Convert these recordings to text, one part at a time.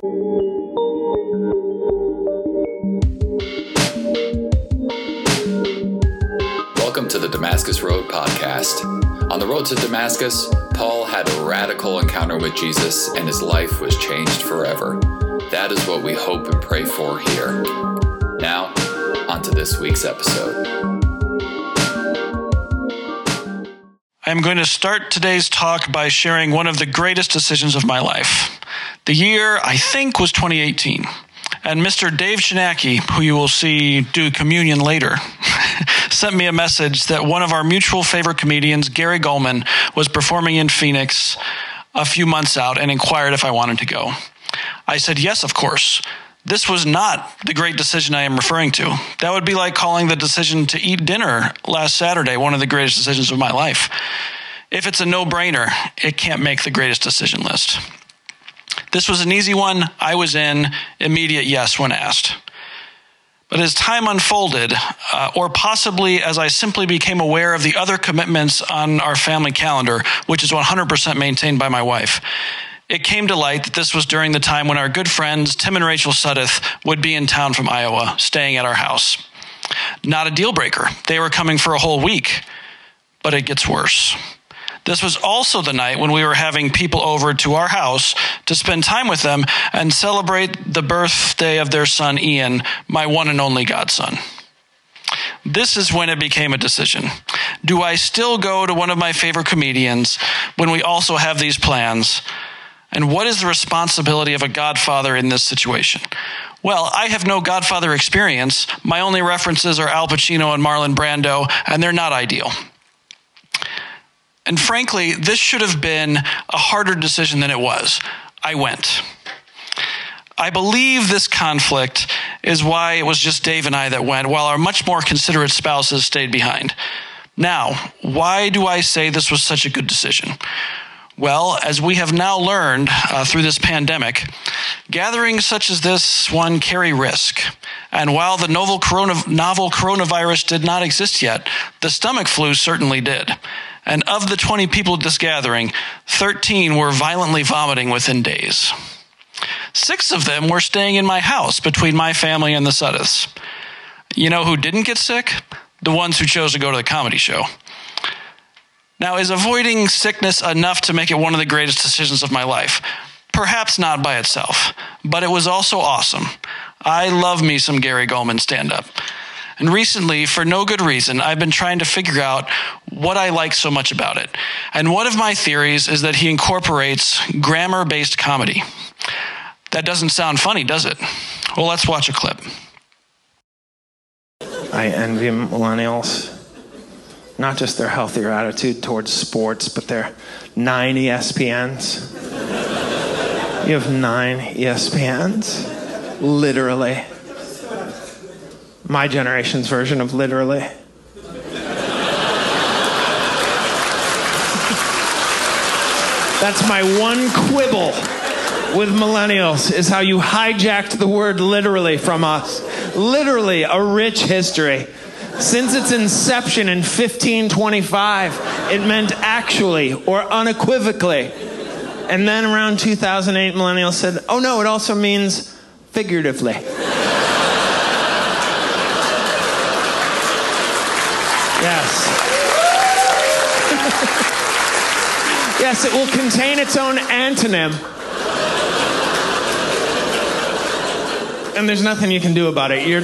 Welcome to the Damascus Road podcast. On the road to Damascus, Paul had a radical encounter with Jesus and his life was changed forever. That is what we hope and pray for here. Now, on to this week's episode. I'm going to start today's talk by sharing one of the greatest decisions of my life. The year, I think, was 2018. And Mr. Dave Shinaki, who you will see do communion later, sent me a message that one of our mutual favorite comedians, Gary Gulman, was performing in Phoenix a few months out and inquired if I wanted to go. I said, yes, of course. This was not the great decision I am referring to. That would be like calling the decision to eat dinner last Saturday one of the greatest decisions of my life. If it's a no brainer, it can't make the greatest decision list. This was an easy one. I was in, immediate yes when asked. But as time unfolded, uh, or possibly as I simply became aware of the other commitments on our family calendar, which is 100% maintained by my wife, it came to light that this was during the time when our good friends, Tim and Rachel Suddeth, would be in town from Iowa, staying at our house. Not a deal breaker. They were coming for a whole week. But it gets worse. This was also the night when we were having people over to our house to spend time with them and celebrate the birthday of their son, Ian, my one and only godson. This is when it became a decision. Do I still go to one of my favorite comedians when we also have these plans? And what is the responsibility of a godfather in this situation? Well, I have no godfather experience. My only references are Al Pacino and Marlon Brando, and they're not ideal. And frankly, this should have been a harder decision than it was. I went. I believe this conflict is why it was just Dave and I that went, while our much more considerate spouses stayed behind. Now, why do I say this was such a good decision? Well, as we have now learned uh, through this pandemic, gatherings such as this one carry risk. And while the novel, corona, novel coronavirus did not exist yet, the stomach flu certainly did. And of the 20 people at this gathering, 13 were violently vomiting within days. Six of them were staying in my house between my family and the Suddeths. You know who didn't get sick? The ones who chose to go to the comedy show. Now, is avoiding sickness enough to make it one of the greatest decisions of my life? Perhaps not by itself, but it was also awesome. I love me some Gary Gulman stand up. And recently, for no good reason, I've been trying to figure out what I like so much about it. And one of my theories is that he incorporates grammar based comedy. That doesn't sound funny, does it? Well, let's watch a clip. I envy millennials not just their healthier attitude towards sports, but their nine ESPNs. you have nine ESPNs? Literally. My generation's version of literally. That's my one quibble with millennials is how you hijacked the word literally from us. Literally a rich history. Since its inception in 1525, it meant actually or unequivocally. And then around 2008, millennials said, oh no, it also means figuratively. Yes. yes, it will contain its own antonym. And there's nothing you can do about it. You're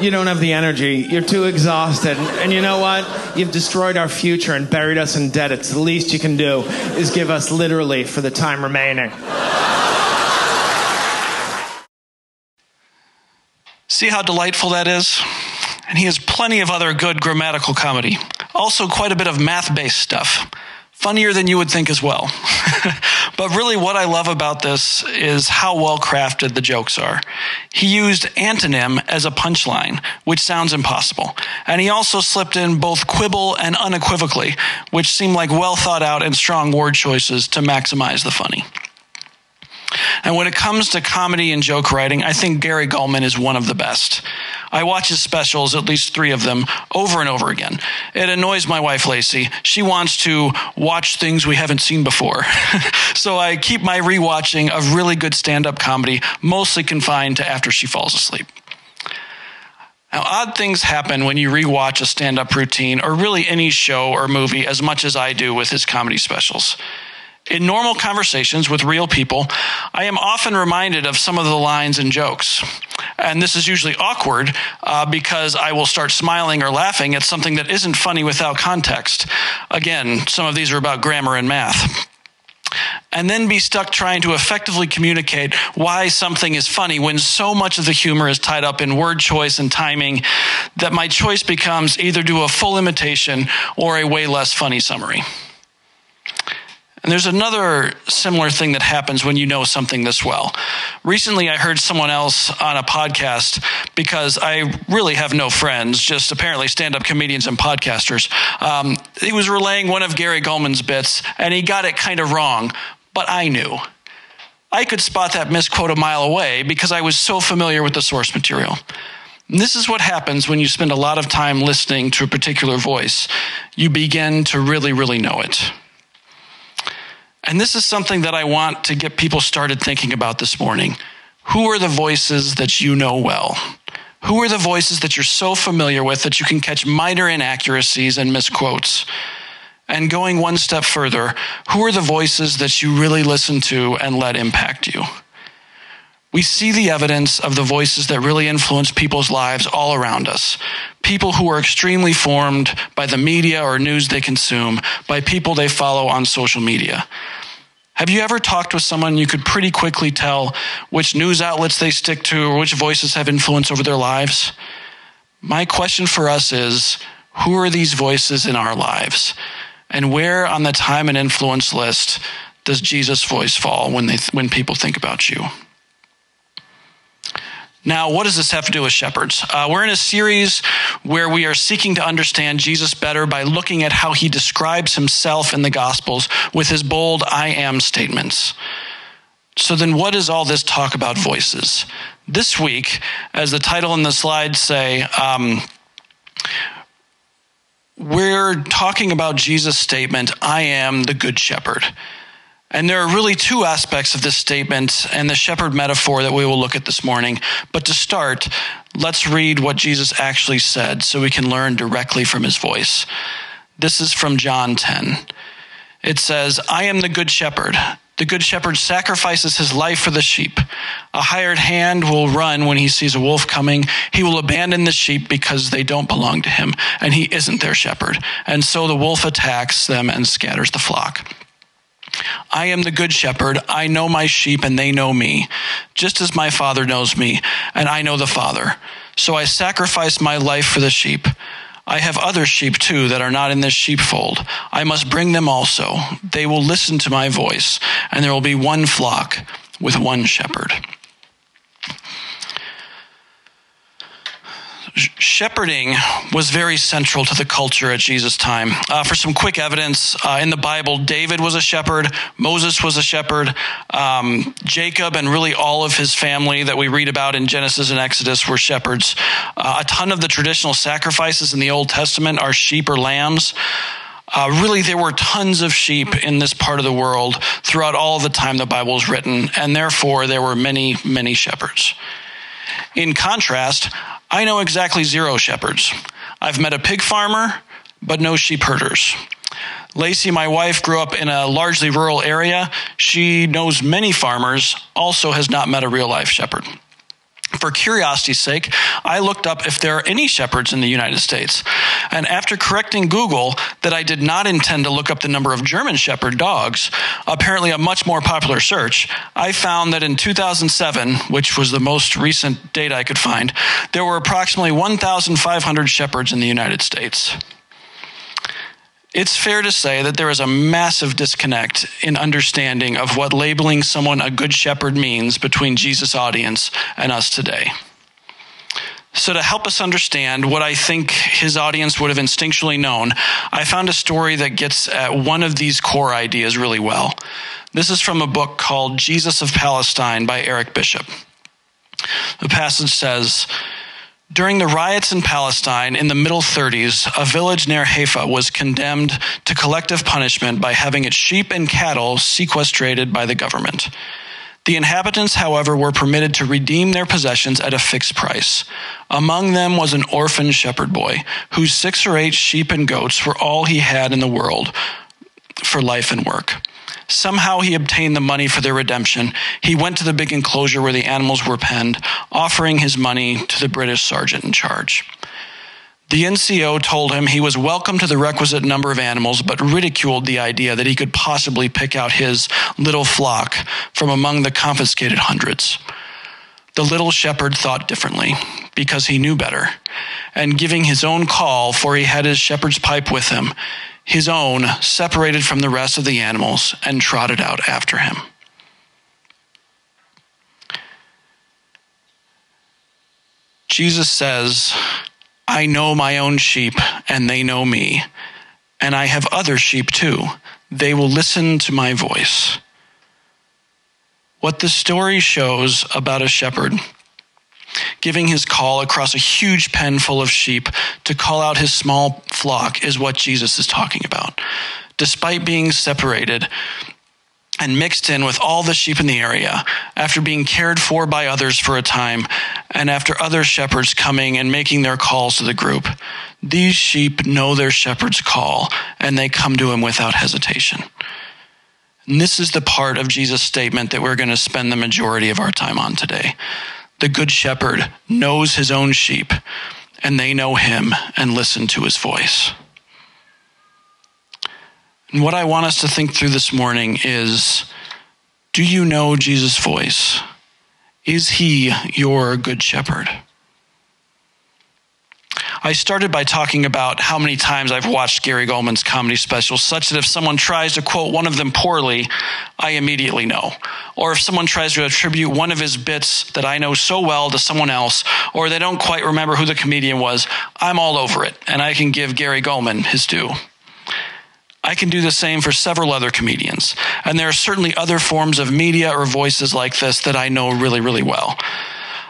you don't have the energy. You're too exhausted. And you know what? You've destroyed our future and buried us in debt. It's the least you can do is give us literally for the time remaining. See how delightful that is? And he has plenty of other good grammatical comedy. Also, quite a bit of math based stuff funnier than you would think as well. but really, what I love about this is how well crafted the jokes are. He used antonym as a punchline, which sounds impossible. And he also slipped in both quibble and unequivocally, which seem like well thought out and strong word choices to maximize the funny. And when it comes to comedy and joke writing, I think Gary Gulman is one of the best. I watch his specials, at least three of them, over and over again. It annoys my wife, Lacey. She wants to watch things we haven't seen before. so I keep my rewatching of really good stand up comedy mostly confined to after she falls asleep. Now, odd things happen when you rewatch a stand up routine or really any show or movie as much as I do with his comedy specials. In normal conversations with real people, I am often reminded of some of the lines and jokes. And this is usually awkward uh, because I will start smiling or laughing at something that isn't funny without context. Again, some of these are about grammar and math. And then be stuck trying to effectively communicate why something is funny when so much of the humor is tied up in word choice and timing that my choice becomes either do a full imitation or a way less funny summary. And there's another similar thing that happens when you know something this well. Recently, I heard someone else on a podcast because I really have no friends, just apparently stand up comedians and podcasters. Um, he was relaying one of Gary Gulman's bits, and he got it kind of wrong, but I knew. I could spot that misquote a mile away because I was so familiar with the source material. And this is what happens when you spend a lot of time listening to a particular voice. You begin to really, really know it. And this is something that I want to get people started thinking about this morning. Who are the voices that you know well? Who are the voices that you're so familiar with that you can catch minor inaccuracies and misquotes? And going one step further, who are the voices that you really listen to and let impact you? We see the evidence of the voices that really influence people's lives all around us. People who are extremely formed by the media or news they consume, by people they follow on social media. Have you ever talked with someone you could pretty quickly tell which news outlets they stick to or which voices have influence over their lives? My question for us is who are these voices in our lives? And where on the time and influence list does Jesus' voice fall when, they, when people think about you? Now, what does this have to do with shepherds? Uh, we're in a series where we are seeking to understand Jesus better by looking at how he describes himself in the Gospels with his bold I am statements. So, then what is all this talk about voices? This week, as the title and the slides say, um, we're talking about Jesus' statement, I am the Good Shepherd. And there are really two aspects of this statement and the shepherd metaphor that we will look at this morning. But to start, let's read what Jesus actually said so we can learn directly from his voice. This is from John 10. It says, I am the good shepherd. The good shepherd sacrifices his life for the sheep. A hired hand will run when he sees a wolf coming. He will abandon the sheep because they don't belong to him, and he isn't their shepherd. And so the wolf attacks them and scatters the flock. I am the good shepherd. I know my sheep and they know me, just as my Father knows me, and I know the Father. So I sacrifice my life for the sheep. I have other sheep too that are not in this sheepfold. I must bring them also. They will listen to my voice, and there will be one flock with one shepherd. Shepherding was very central to the culture at Jesus' time. Uh, for some quick evidence, uh, in the Bible, David was a shepherd, Moses was a shepherd, um, Jacob and really all of his family that we read about in Genesis and Exodus were shepherds. Uh, a ton of the traditional sacrifices in the Old Testament are sheep or lambs. Uh, really, there were tons of sheep in this part of the world throughout all the time the Bible was written, and therefore there were many, many shepherds. In contrast, I know exactly zero shepherds. I've met a pig farmer, but no sheep herders. Lacey, my wife, grew up in a largely rural area. She knows many farmers, also has not met a real life shepherd for curiosity's sake, I looked up if there are any shepherds in the United States. And after correcting Google that I did not intend to look up the number of German shepherd dogs, apparently a much more popular search, I found that in 2007, which was the most recent data I could find, there were approximately 1,500 shepherds in the United States it's fair to say that there is a massive disconnect in understanding of what labeling someone a good shepherd means between Jesus' audience and us today. So, to help us understand what I think his audience would have instinctually known, I found a story that gets at one of these core ideas really well. This is from a book called Jesus of Palestine by Eric Bishop. The passage says, During the riots in Palestine in the middle 30s, a village near Haifa was condemned to collective punishment by having its sheep and cattle sequestrated by the government. The inhabitants, however, were permitted to redeem their possessions at a fixed price. Among them was an orphan shepherd boy, whose six or eight sheep and goats were all he had in the world for life and work. Somehow he obtained the money for their redemption. He went to the big enclosure where the animals were penned, offering his money to the British sergeant in charge. The NCO told him he was welcome to the requisite number of animals, but ridiculed the idea that he could possibly pick out his little flock from among the confiscated hundreds. The little shepherd thought differently because he knew better, and giving his own call, for he had his shepherd's pipe with him, his own separated from the rest of the animals and trotted out after him. Jesus says, I know my own sheep, and they know me, and I have other sheep too. They will listen to my voice. What the story shows about a shepherd giving his call across a huge pen full of sheep to call out his small flock is what Jesus is talking about. Despite being separated and mixed in with all the sheep in the area, after being cared for by others for a time, and after other shepherds coming and making their calls to the group, these sheep know their shepherd's call and they come to him without hesitation. And this is the part of Jesus' statement that we're going to spend the majority of our time on today the good shepherd knows his own sheep, and they know him and listen to his voice. And what I want us to think through this morning is do you know Jesus' voice? Is he your good shepherd? I started by talking about how many times I've watched Gary Gulman's comedy specials, such that if someone tries to quote one of them poorly, I immediately know. Or if someone tries to attribute one of his bits that I know so well to someone else, or they don't quite remember who the comedian was, I'm all over it, and I can give Gary Gulman his due. I can do the same for several other comedians. And there are certainly other forms of media or voices like this that I know really, really well.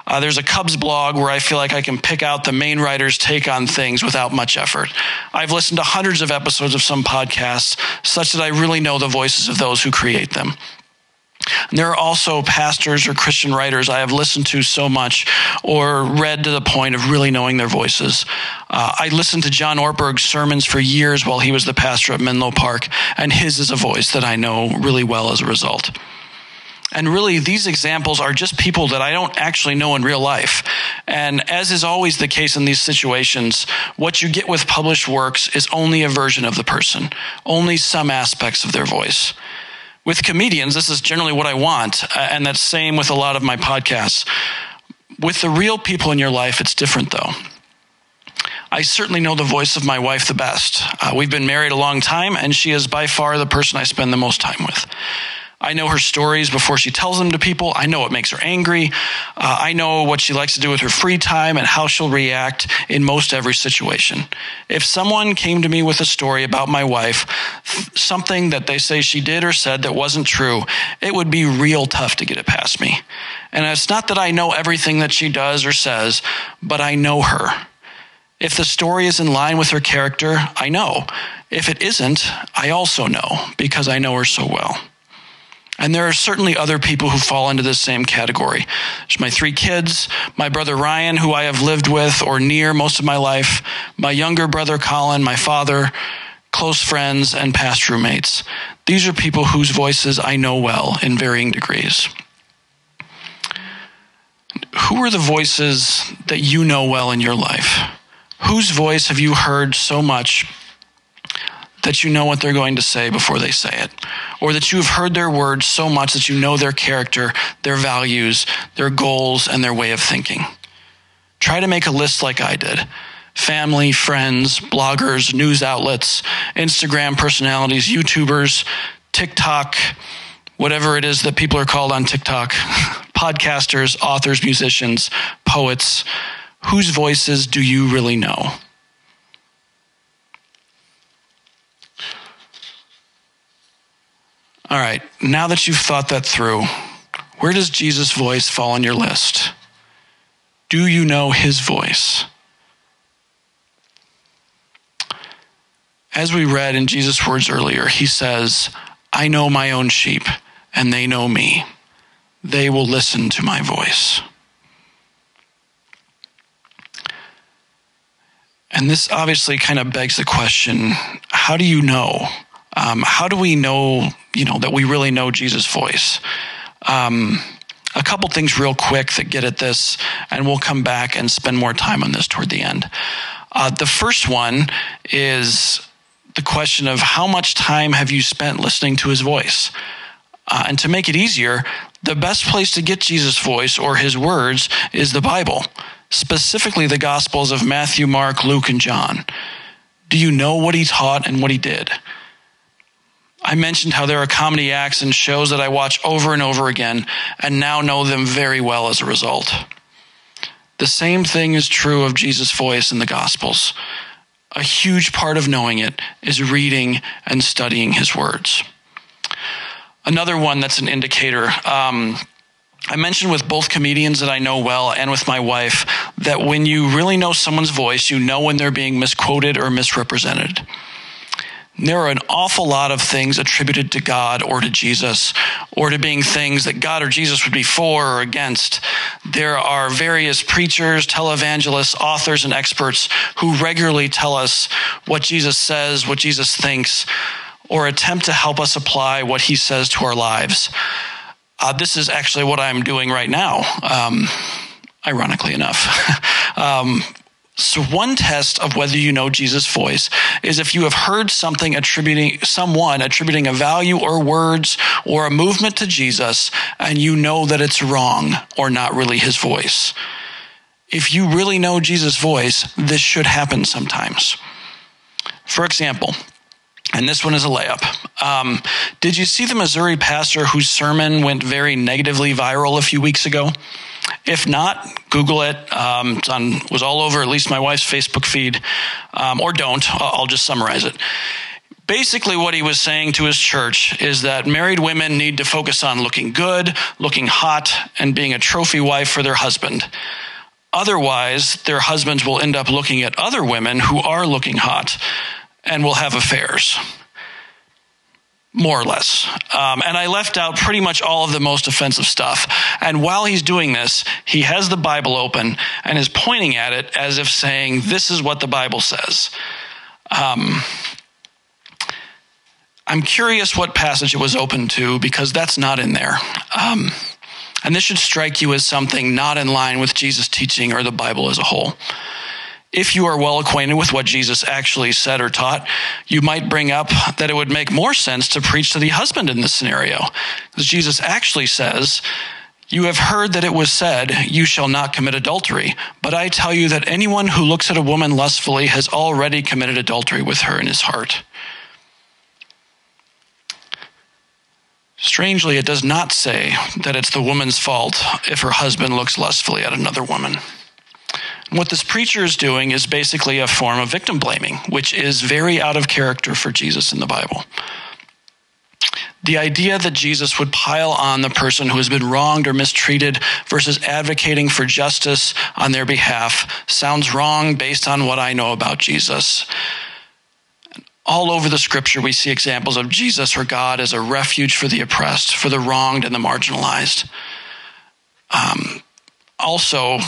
Uh, there's a Cubs blog where I feel like I can pick out the main writer's take on things without much effort. I've listened to hundreds of episodes of some podcasts, such that I really know the voices of those who create them. And there are also pastors or Christian writers I have listened to so much or read to the point of really knowing their voices. Uh, I listened to John Ortberg's sermons for years while he was the pastor at Menlo Park, and his is a voice that I know really well as a result. And really, these examples are just people that I don't actually know in real life. And as is always the case in these situations, what you get with published works is only a version of the person, only some aspects of their voice. With comedians, this is generally what I want, uh, and that's same with a lot of my podcasts. With the real people in your life, it's different though. I certainly know the voice of my wife the best. Uh, we've been married a long time, and she is by far the person I spend the most time with. I know her stories before she tells them to people. I know what makes her angry. Uh, I know what she likes to do with her free time and how she'll react in most every situation. If someone came to me with a story about my wife, something that they say she did or said that wasn't true, it would be real tough to get it past me. And it's not that I know everything that she does or says, but I know her. If the story is in line with her character, I know. If it isn't, I also know because I know her so well. And there are certainly other people who fall into this same category. There's my three kids, my brother Ryan, who I have lived with or near most of my life, my younger brother Colin, my father, close friends, and past roommates. These are people whose voices I know well in varying degrees. Who are the voices that you know well in your life? Whose voice have you heard so much that you know what they're going to say before they say it, or that you have heard their words so much that you know their character, their values, their goals, and their way of thinking. Try to make a list like I did family, friends, bloggers, news outlets, Instagram personalities, YouTubers, TikTok, whatever it is that people are called on TikTok, podcasters, authors, musicians, poets. Whose voices do you really know? All right, now that you've thought that through, where does Jesus' voice fall on your list? Do you know his voice? As we read in Jesus' words earlier, he says, I know my own sheep, and they know me. They will listen to my voice. And this obviously kind of begs the question how do you know? Um, how do we know, you know, that we really know Jesus' voice? Um, a couple things real quick that get at this, and we'll come back and spend more time on this toward the end. Uh, the first one is the question of how much time have you spent listening to his voice? Uh, and to make it easier, the best place to get Jesus' voice or his words is the Bible specifically the Gospels of Matthew, Mark, Luke, and John? Do you know what he taught and what he did? I mentioned how there are comedy acts and shows that I watch over and over again and now know them very well as a result. The same thing is true of Jesus' voice in the Gospels. A huge part of knowing it is reading and studying his words. Another one that's an indicator. Um, I mentioned with both comedians that I know well and with my wife that when you really know someone's voice, you know when they're being misquoted or misrepresented. There are an awful lot of things attributed to God or to Jesus or to being things that God or Jesus would be for or against. There are various preachers, televangelists, authors, and experts who regularly tell us what Jesus says, what Jesus thinks, or attempt to help us apply what he says to our lives. Uh, this is actually what I'm doing right now, um, ironically enough. um, so one test of whether you know Jesus' voice is if you have heard something attributing someone attributing a value or words or a movement to Jesus and you know that it's wrong or not really his voice. If you really know Jesus' voice, this should happen sometimes. For example, and this one is a layup. Um, did you see the Missouri pastor whose sermon went very negatively viral a few weeks ago? If not, Google it. Um, it's on was all over at least my wife's Facebook feed, um, or don't. I'll just summarize it. Basically, what he was saying to his church is that married women need to focus on looking good, looking hot, and being a trophy wife for their husband. Otherwise, their husbands will end up looking at other women who are looking hot and will have affairs. More or less. Um, and I left out pretty much all of the most offensive stuff. And while he's doing this, he has the Bible open and is pointing at it as if saying, This is what the Bible says. Um, I'm curious what passage it was open to because that's not in there. Um, and this should strike you as something not in line with Jesus' teaching or the Bible as a whole if you are well acquainted with what Jesus actually said or taught, you might bring up that it would make more sense to preach to the husband in this scenario. Because Jesus actually says, You have heard that it was said, You shall not commit adultery. But I tell you that anyone who looks at a woman lustfully has already committed adultery with her in his heart. Strangely, it does not say that it's the woman's fault if her husband looks lustfully at another woman. What this preacher is doing is basically a form of victim blaming, which is very out of character for Jesus in the Bible. The idea that Jesus would pile on the person who has been wronged or mistreated versus advocating for justice on their behalf sounds wrong based on what I know about Jesus. All over the scripture, we see examples of Jesus or God as a refuge for the oppressed, for the wronged and the marginalized. Um, also,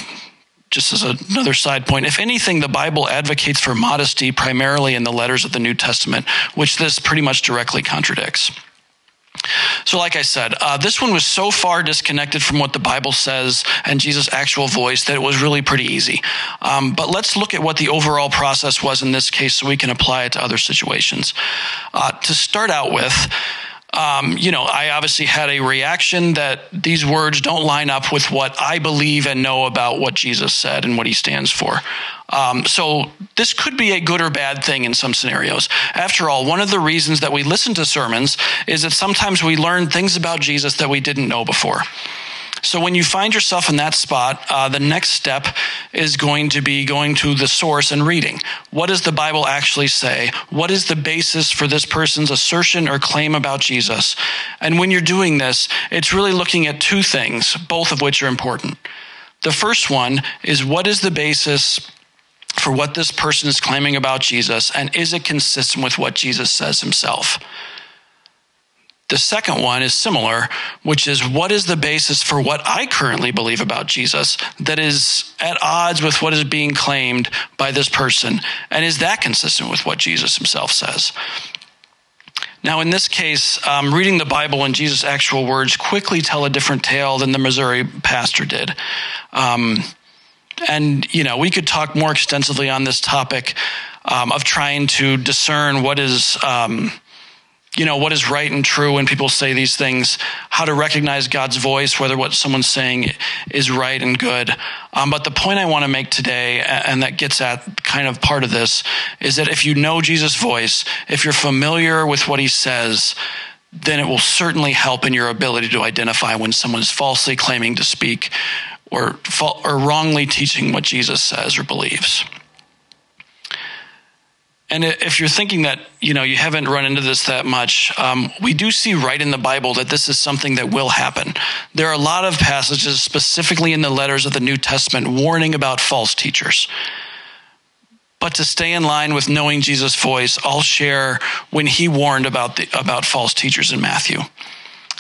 just as another side point, if anything, the Bible advocates for modesty primarily in the letters of the New Testament, which this pretty much directly contradicts. So, like I said, uh, this one was so far disconnected from what the Bible says and Jesus' actual voice that it was really pretty easy. Um, but let's look at what the overall process was in this case so we can apply it to other situations. Uh, to start out with, um, you know, I obviously had a reaction that these words don't line up with what I believe and know about what Jesus said and what he stands for. Um, so this could be a good or bad thing in some scenarios. After all, one of the reasons that we listen to sermons is that sometimes we learn things about Jesus that we didn't know before. So when you find yourself in that spot, uh, the next step is going to be going to the source and reading. What does the Bible actually say? What is the basis for this person's assertion or claim about Jesus? And when you're doing this, it's really looking at two things, both of which are important. The first one is what is the basis for what this person is claiming about Jesus, and is it consistent with what Jesus says himself? The second one is similar, which is what is the basis for what I currently believe about Jesus that is at odds with what is being claimed by this person? And is that consistent with what Jesus himself says? Now, in this case, um, reading the Bible and Jesus' actual words quickly tell a different tale than the Missouri pastor did. Um, and, you know, we could talk more extensively on this topic um, of trying to discern what is um, you know, what is right and true when people say these things, how to recognize God's voice, whether what someone's saying is right and good. Um, but the point I want to make today, and that gets at kind of part of this, is that if you know Jesus' voice, if you're familiar with what he says, then it will certainly help in your ability to identify when someone's falsely claiming to speak or, or wrongly teaching what Jesus says or believes. And if you're thinking that you know you haven't run into this that much, um, we do see right in the Bible that this is something that will happen. There are a lot of passages, specifically in the letters of the New Testament, warning about false teachers. But to stay in line with knowing Jesus' voice, I'll share when he warned about the, about false teachers in Matthew.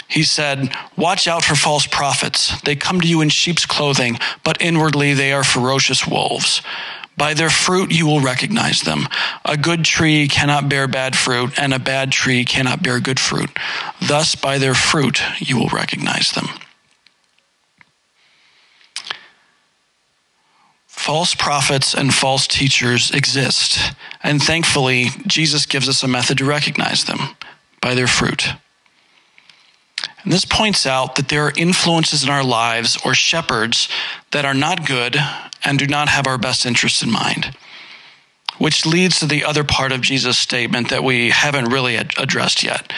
He said, Watch out for false prophets. They come to you in sheep's clothing, but inwardly they are ferocious wolves. By their fruit you will recognize them. A good tree cannot bear bad fruit, and a bad tree cannot bear good fruit. Thus, by their fruit you will recognize them. False prophets and false teachers exist, and thankfully, Jesus gives us a method to recognize them by their fruit. And this points out that there are influences in our lives or shepherds that are not good and do not have our best interests in mind. Which leads to the other part of Jesus' statement that we haven't really addressed yet.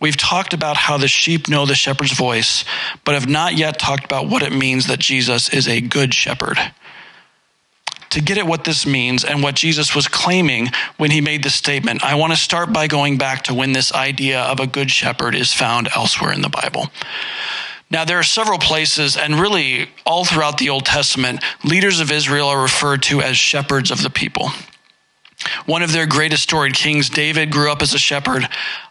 We've talked about how the sheep know the shepherd's voice, but have not yet talked about what it means that Jesus is a good shepherd. To get at what this means and what Jesus was claiming when he made this statement, I want to start by going back to when this idea of a good shepherd is found elsewhere in the Bible. Now, there are several places, and really all throughout the Old Testament, leaders of Israel are referred to as shepherds of the people. One of their greatest storied kings, David, grew up as a shepherd.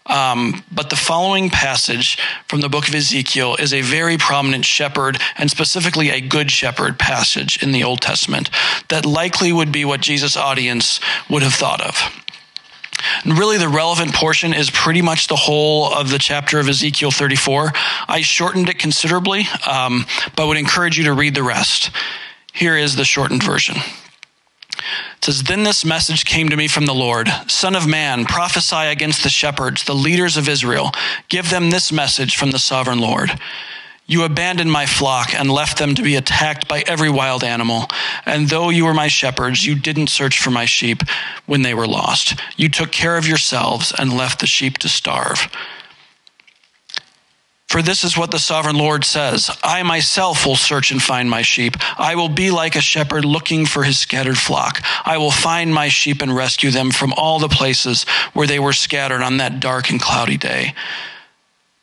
Um, but the following passage from the book of Ezekiel is a very prominent shepherd, and specifically a good shepherd passage in the Old Testament that likely would be what Jesus' audience would have thought of. And really, the relevant portion is pretty much the whole of the chapter of Ezekiel 34. I shortened it considerably, um, but would encourage you to read the rest. Here is the shortened version. It says, Then this message came to me from the Lord Son of man, prophesy against the shepherds, the leaders of Israel. Give them this message from the sovereign Lord. You abandoned my flock and left them to be attacked by every wild animal. And though you were my shepherds, you didn't search for my sheep when they were lost. You took care of yourselves and left the sheep to starve. For this is what the sovereign Lord says I myself will search and find my sheep. I will be like a shepherd looking for his scattered flock. I will find my sheep and rescue them from all the places where they were scattered on that dark and cloudy day.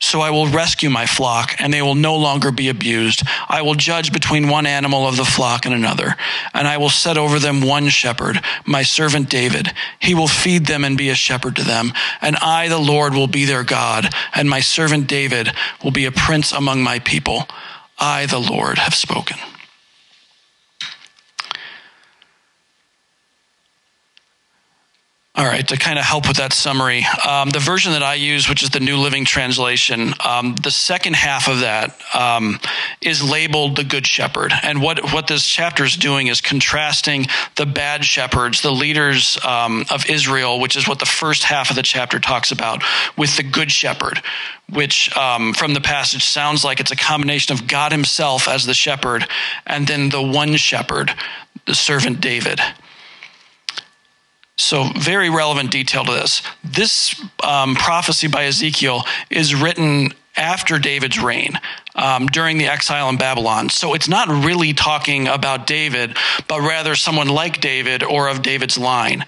So I will rescue my flock, and they will no longer be abused. I will judge between one animal of the flock and another, and I will set over them one shepherd, my servant David. He will feed them and be a shepherd to them, and I, the Lord, will be their God, and my servant David will be a prince among my people. I, the Lord, have spoken. All right, to kind of help with that summary, um, the version that I use, which is the New Living Translation, um, the second half of that um, is labeled the Good Shepherd. And what, what this chapter is doing is contrasting the bad shepherds, the leaders um, of Israel, which is what the first half of the chapter talks about, with the Good Shepherd, which um, from the passage sounds like it's a combination of God Himself as the shepherd and then the one shepherd, the servant David. So, very relevant detail to this. This um, prophecy by Ezekiel is written after David's reign um, during the exile in Babylon. So, it's not really talking about David, but rather someone like David or of David's line.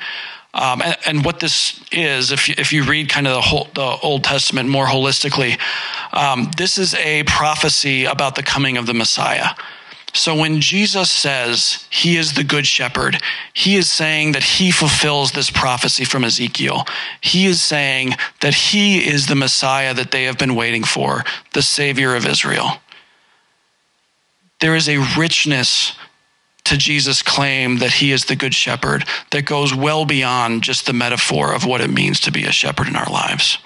Um, and, and, what this is, if you, if you read kind of the, whole, the Old Testament more holistically, um, this is a prophecy about the coming of the Messiah. So when Jesus says he is the good shepherd, he is saying that he fulfills this prophecy from Ezekiel. He is saying that he is the Messiah that they have been waiting for, the Savior of Israel. There is a richness to Jesus' claim that he is the good shepherd that goes well beyond just the metaphor of what it means to be a shepherd in our lives.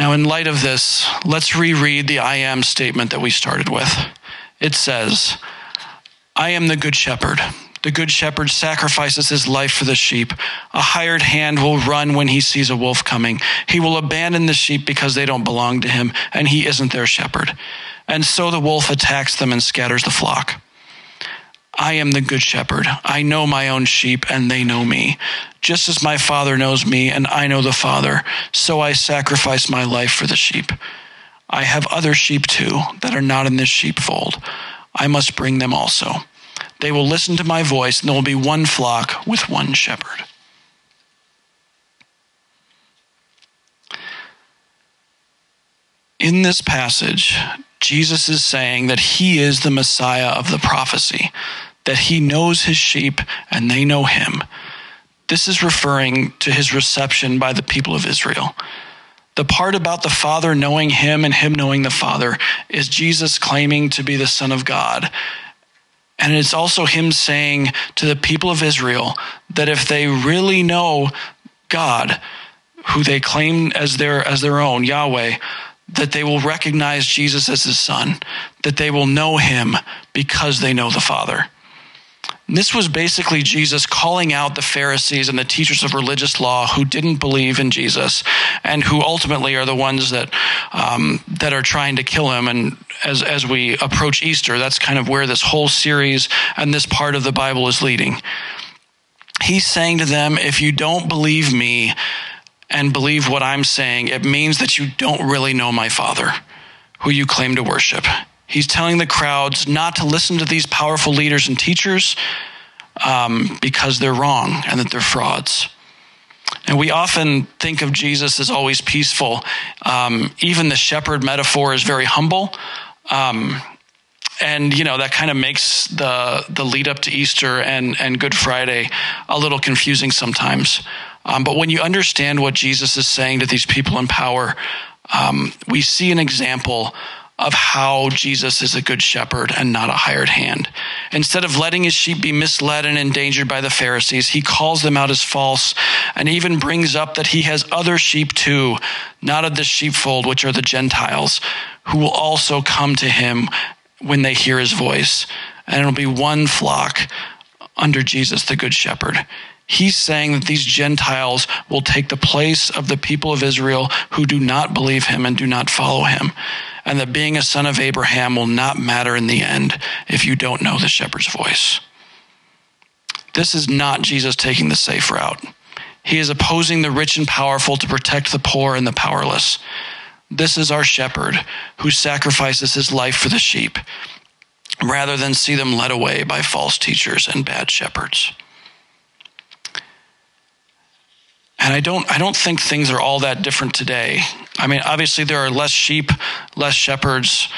Now, in light of this, let's reread the I am statement that we started with. It says, I am the good shepherd. The good shepherd sacrifices his life for the sheep. A hired hand will run when he sees a wolf coming. He will abandon the sheep because they don't belong to him, and he isn't their shepherd. And so the wolf attacks them and scatters the flock. I am the good shepherd. I know my own sheep, and they know me. Just as my Father knows me, and I know the Father, so I sacrifice my life for the sheep. I have other sheep too that are not in this sheepfold. I must bring them also. They will listen to my voice, and there will be one flock with one shepherd. In this passage, Jesus is saying that he is the Messiah of the prophecy, that he knows his sheep and they know him. This is referring to his reception by the people of Israel. The part about the Father knowing him and him knowing the Father is Jesus claiming to be the Son of God. And it's also him saying to the people of Israel that if they really know God, who they claim as their as their own, Yahweh, that they will recognize Jesus as his son, that they will know him because they know the Father. This was basically Jesus calling out the Pharisees and the teachers of religious law who didn't believe in Jesus and who ultimately are the ones that um, that are trying to kill him. And as as we approach Easter, that's kind of where this whole series and this part of the Bible is leading. He's saying to them, if you don't believe me, and believe what I'm saying, it means that you don't really know my Father, who you claim to worship. He's telling the crowds not to listen to these powerful leaders and teachers um, because they're wrong and that they're frauds. And we often think of Jesus as always peaceful. Um, even the shepherd metaphor is very humble. Um, and you know that kind of makes the the lead up to Easter and and Good Friday a little confusing sometimes. Um, but when you understand what Jesus is saying to these people in power, um, we see an example of how Jesus is a good shepherd and not a hired hand. Instead of letting his sheep be misled and endangered by the Pharisees, he calls them out as false and even brings up that he has other sheep too, not of the sheepfold, which are the Gentiles, who will also come to him when they hear his voice. And it'll be one flock under Jesus, the good shepherd. He's saying that these Gentiles will take the place of the people of Israel who do not believe him and do not follow him. And that being a son of Abraham will not matter in the end if you don't know the shepherd's voice. This is not Jesus taking the safe route. He is opposing the rich and powerful to protect the poor and the powerless. This is our shepherd who sacrifices his life for the sheep rather than see them led away by false teachers and bad shepherds. And I don't, I don't think things are all that different today. I mean, obviously, there are less sheep, less shepherds,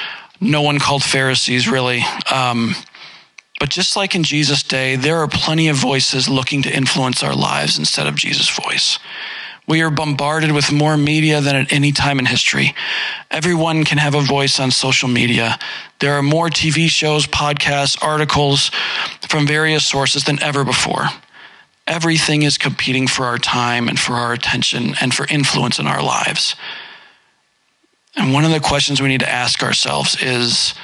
no one called Pharisees, really. Um, but just like in Jesus' day, there are plenty of voices looking to influence our lives instead of Jesus' voice. We are bombarded with more media than at any time in history. Everyone can have a voice on social media. There are more TV shows, podcasts, articles from various sources than ever before everything is competing for our time and for our attention and for influence in our lives. And one of the questions we need to ask ourselves is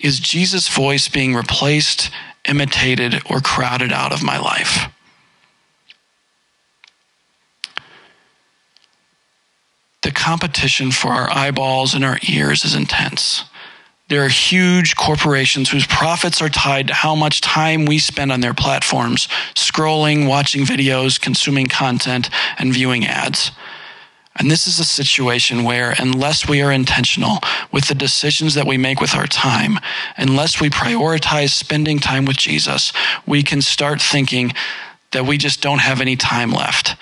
Is Jesus' voice being replaced, imitated, or crowded out of my life? The competition for our eyeballs and our ears is intense. There are huge corporations whose profits are tied to how much time we spend on their platforms, scrolling, watching videos, consuming content, and viewing ads. And this is a situation where, unless we are intentional with the decisions that we make with our time, unless we prioritize spending time with Jesus, we can start thinking that we just don't have any time left.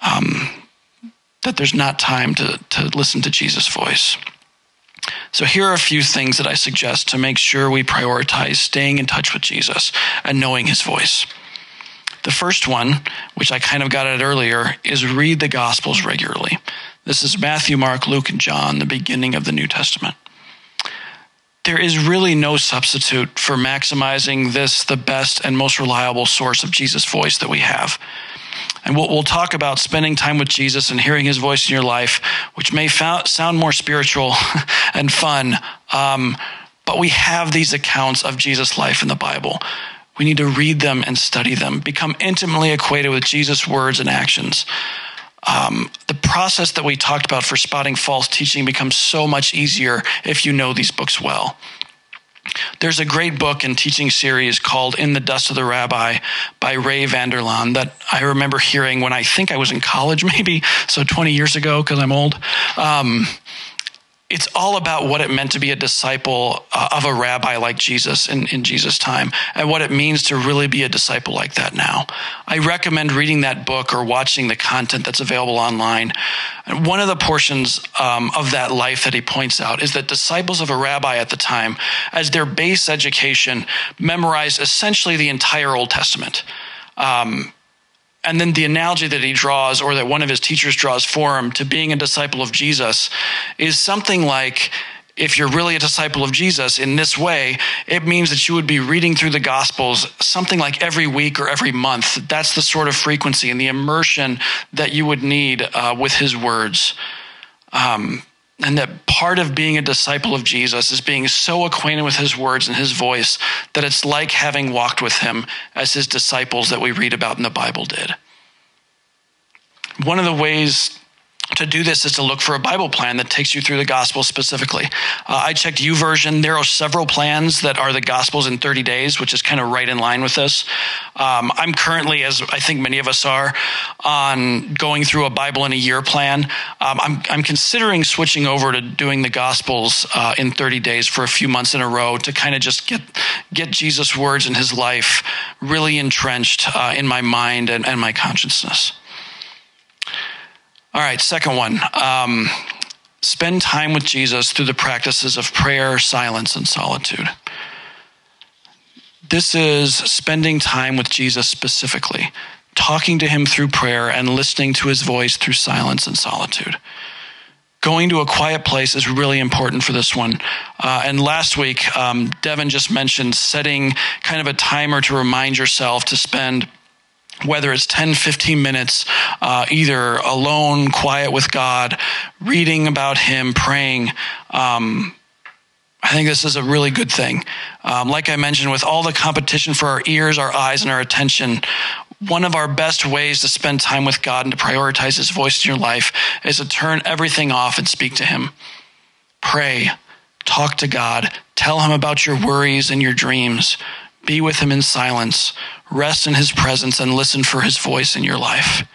Um, that there's not time to, to listen to Jesus' voice. So, here are a few things that I suggest to make sure we prioritize staying in touch with Jesus and knowing his voice. The first one, which I kind of got at earlier, is read the Gospels regularly. This is Matthew, Mark, Luke, and John, the beginning of the New Testament. There is really no substitute for maximizing this, the best and most reliable source of Jesus' voice that we have. And we'll, we'll talk about spending time with Jesus and hearing his voice in your life, which may sound more spiritual and fun. Um, but we have these accounts of Jesus' life in the Bible. We need to read them and study them, become intimately acquainted with Jesus' words and actions. Um, the process that we talked about for spotting false teaching becomes so much easier if you know these books well. There's a great book and teaching series called In the Dust of the Rabbi by Ray Vander Laan that I remember hearing when I think I was in college, maybe, so 20 years ago, because I'm old. Um, it's all about what it meant to be a disciple uh, of a rabbi like Jesus in, in Jesus' time and what it means to really be a disciple like that now. I recommend reading that book or watching the content that's available online. One of the portions um, of that life that he points out is that disciples of a rabbi at the time, as their base education, memorized essentially the entire Old Testament. Um, and then the analogy that he draws, or that one of his teachers draws for him to being a disciple of Jesus, is something like if you're really a disciple of Jesus in this way, it means that you would be reading through the Gospels something like every week or every month. That's the sort of frequency and the immersion that you would need uh, with his words. Um, and that part of being a disciple of Jesus is being so acquainted with his words and his voice that it's like having walked with him as his disciples that we read about in the Bible did. One of the ways to do this is to look for a Bible plan that takes you through the gospel specifically. Uh, I checked YouVersion. There are several plans that are the gospels in 30 days, which is kind of right in line with this. Um, I'm currently, as I think many of us are, on going through a Bible in a year plan. Um, I'm, I'm, considering switching over to doing the gospels uh, in 30 days for a few months in a row to kind of just get get Jesus' words and his life really entrenched uh, in my mind and, and my consciousness. All right, second one. Um, spend time with Jesus through the practices of prayer, silence, and solitude. This is spending time with Jesus specifically, talking to him through prayer and listening to his voice through silence and solitude. Going to a quiet place is really important for this one. Uh, and last week, um, Devin just mentioned setting kind of a timer to remind yourself to spend whether it's 10, 15 minutes, uh, either alone, quiet with God, reading about Him, praying. Um, I think this is a really good thing. Um, like I mentioned, with all the competition for our ears, our eyes, and our attention, one of our best ways to spend time with God and to prioritize His voice in your life is to turn everything off and speak to Him. Pray, talk to God, tell Him about your worries and your dreams. Be with him in silence, rest in his presence, and listen for his voice in your life.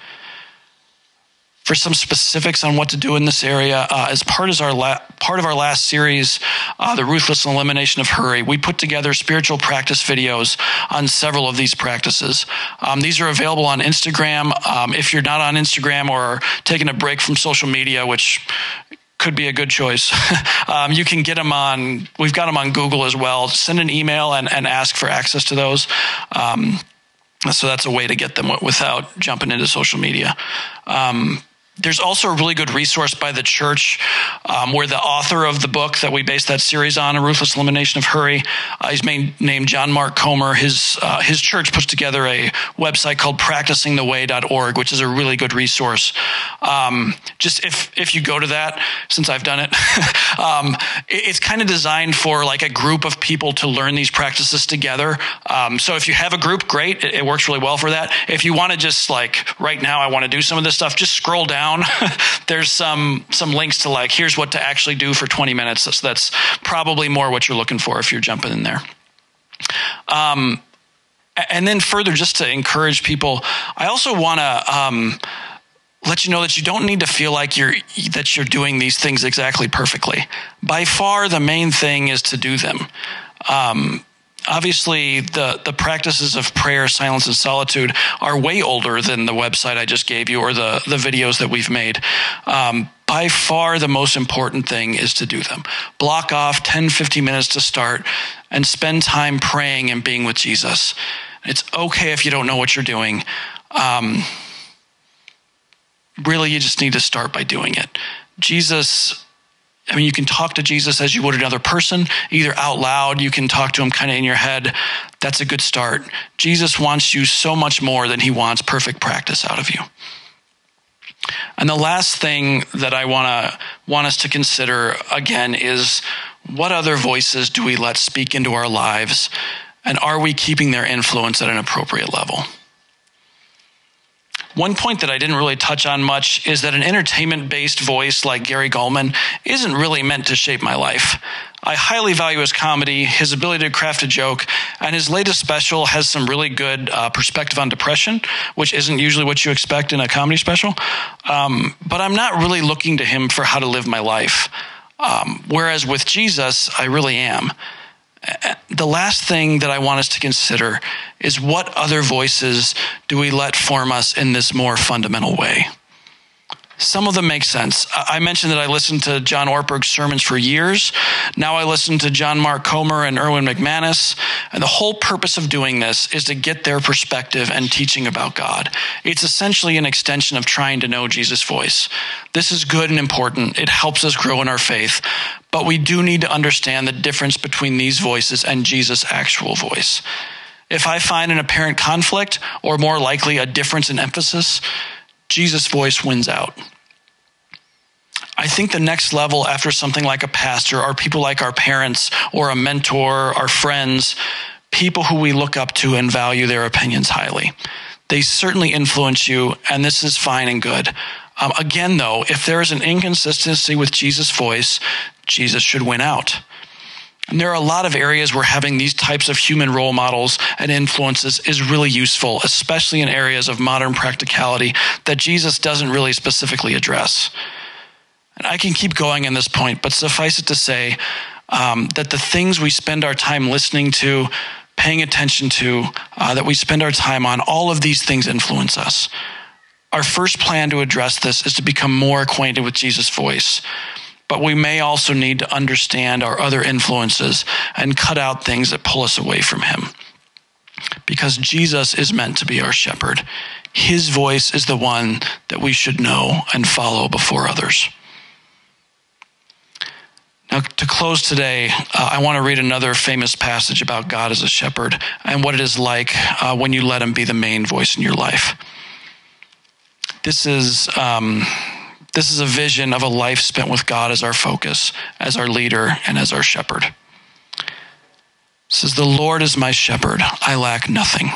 For some specifics on what to do in this area, uh, as part of our la- part of our last series, uh, the ruthless elimination of hurry, we put together spiritual practice videos on several of these practices. Um, these are available on Instagram. Um, if you're not on Instagram or taking a break from social media, which could be a good choice. um, you can get them on, we've got them on Google as well. Send an email and, and ask for access to those. Um, so that's a way to get them without jumping into social media. Um, there's also a really good resource by the church um, where the author of the book that we based that series on, A Ruthless Elimination of Hurry, uh, he's named John Mark Comer. His, uh, his church puts together a website called practicingtheway.org, which is a really good resource. Um, just if, if you go to that, since I've done it, um, it it's kind of designed for like a group of people to learn these practices together. Um, so if you have a group, great. It, it works really well for that. If you want to just like, right now, I want to do some of this stuff, just scroll down down, there's some some links to like here's what to actually do for 20 minutes. So that's probably more what you're looking for if you're jumping in there. Um, and then further, just to encourage people, I also want to. Um, let you know that you don't need to feel like you're that you're doing these things exactly perfectly. By far, the main thing is to do them. Um, obviously the the practices of prayer, silence, and solitude are way older than the website I just gave you or the the videos that we've made. Um, by far the most important thing is to do them. Block off 10, 15 minutes to start and spend time praying and being with Jesus. It's okay if you don't know what you're doing. Um, really, you just need to start by doing it. Jesus I mean, you can talk to Jesus as you would another person, either out loud, you can talk to him kind of in your head. That's a good start. Jesus wants you so much more than he wants perfect practice out of you. And the last thing that I want to want us to consider again is what other voices do we let speak into our lives and are we keeping their influence at an appropriate level? One point that I didn't really touch on much is that an entertainment based voice like Gary Gulman isn't really meant to shape my life. I highly value his comedy, his ability to craft a joke, and his latest special has some really good uh, perspective on depression, which isn't usually what you expect in a comedy special. Um, but I'm not really looking to him for how to live my life. Um, whereas with Jesus, I really am the last thing that I want us to consider is what other voices do we let form us in this more fundamental way? Some of them make sense. I mentioned that I listened to John Ortberg's sermons for years. Now I listen to John Mark Comer and Erwin McManus. And the whole purpose of doing this is to get their perspective and teaching about God. It's essentially an extension of trying to know Jesus' voice. This is good and important. It helps us grow in our faith. But we do need to understand the difference between these voices and Jesus' actual voice. If I find an apparent conflict, or more likely a difference in emphasis, Jesus' voice wins out. I think the next level after something like a pastor are people like our parents or a mentor, our friends, people who we look up to and value their opinions highly. They certainly influence you, and this is fine and good. Um, again, though, if there is an inconsistency with Jesus' voice, Jesus should win out. And there are a lot of areas where having these types of human role models and influences is really useful, especially in areas of modern practicality that Jesus doesn't really specifically address. And I can keep going in this point, but suffice it to say um, that the things we spend our time listening to, paying attention to, uh, that we spend our time on, all of these things influence us. Our first plan to address this is to become more acquainted with Jesus' voice but we may also need to understand our other influences and cut out things that pull us away from Him. Because Jesus is meant to be our shepherd. His voice is the one that we should know and follow before others. Now, to close today, uh, I want to read another famous passage about God as a shepherd and what it is like uh, when you let Him be the main voice in your life. This is. Um, this is a vision of a life spent with God as our focus, as our leader, and as our shepherd. It says, The Lord is my shepherd, I lack nothing.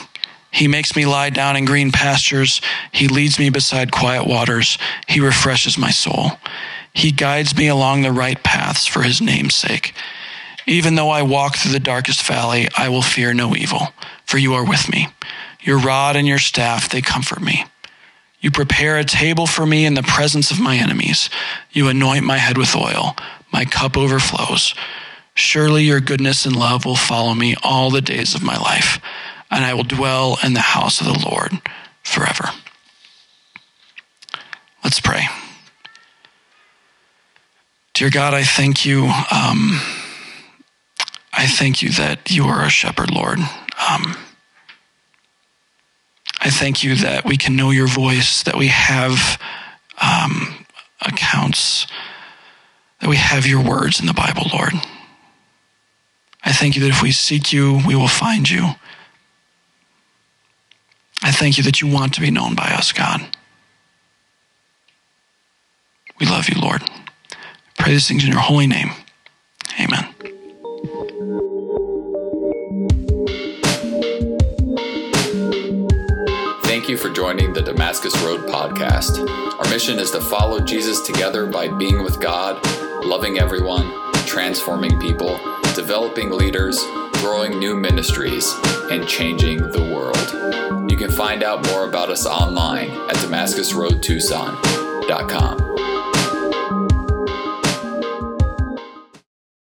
He makes me lie down in green pastures. He leads me beside quiet waters. He refreshes my soul. He guides me along the right paths for his name's sake. Even though I walk through the darkest valley, I will fear no evil, for you are with me. Your rod and your staff, they comfort me. You prepare a table for me in the presence of my enemies. You anoint my head with oil. My cup overflows. Surely your goodness and love will follow me all the days of my life, and I will dwell in the house of the Lord forever. Let's pray. Dear God, I thank you. Um, I thank you that you are a shepherd, Lord. Um, I thank you that we can know your voice, that we have um, accounts, that we have your words in the Bible, Lord. I thank you that if we seek you, we will find you. I thank you that you want to be known by us, God. We love you, Lord. Pray these things in your holy name. Amen. You for joining the Damascus Road podcast. Our mission is to follow Jesus together by being with God, loving everyone, transforming people, developing leaders, growing new ministries, and changing the world. You can find out more about us online at damascusroadtucson.com.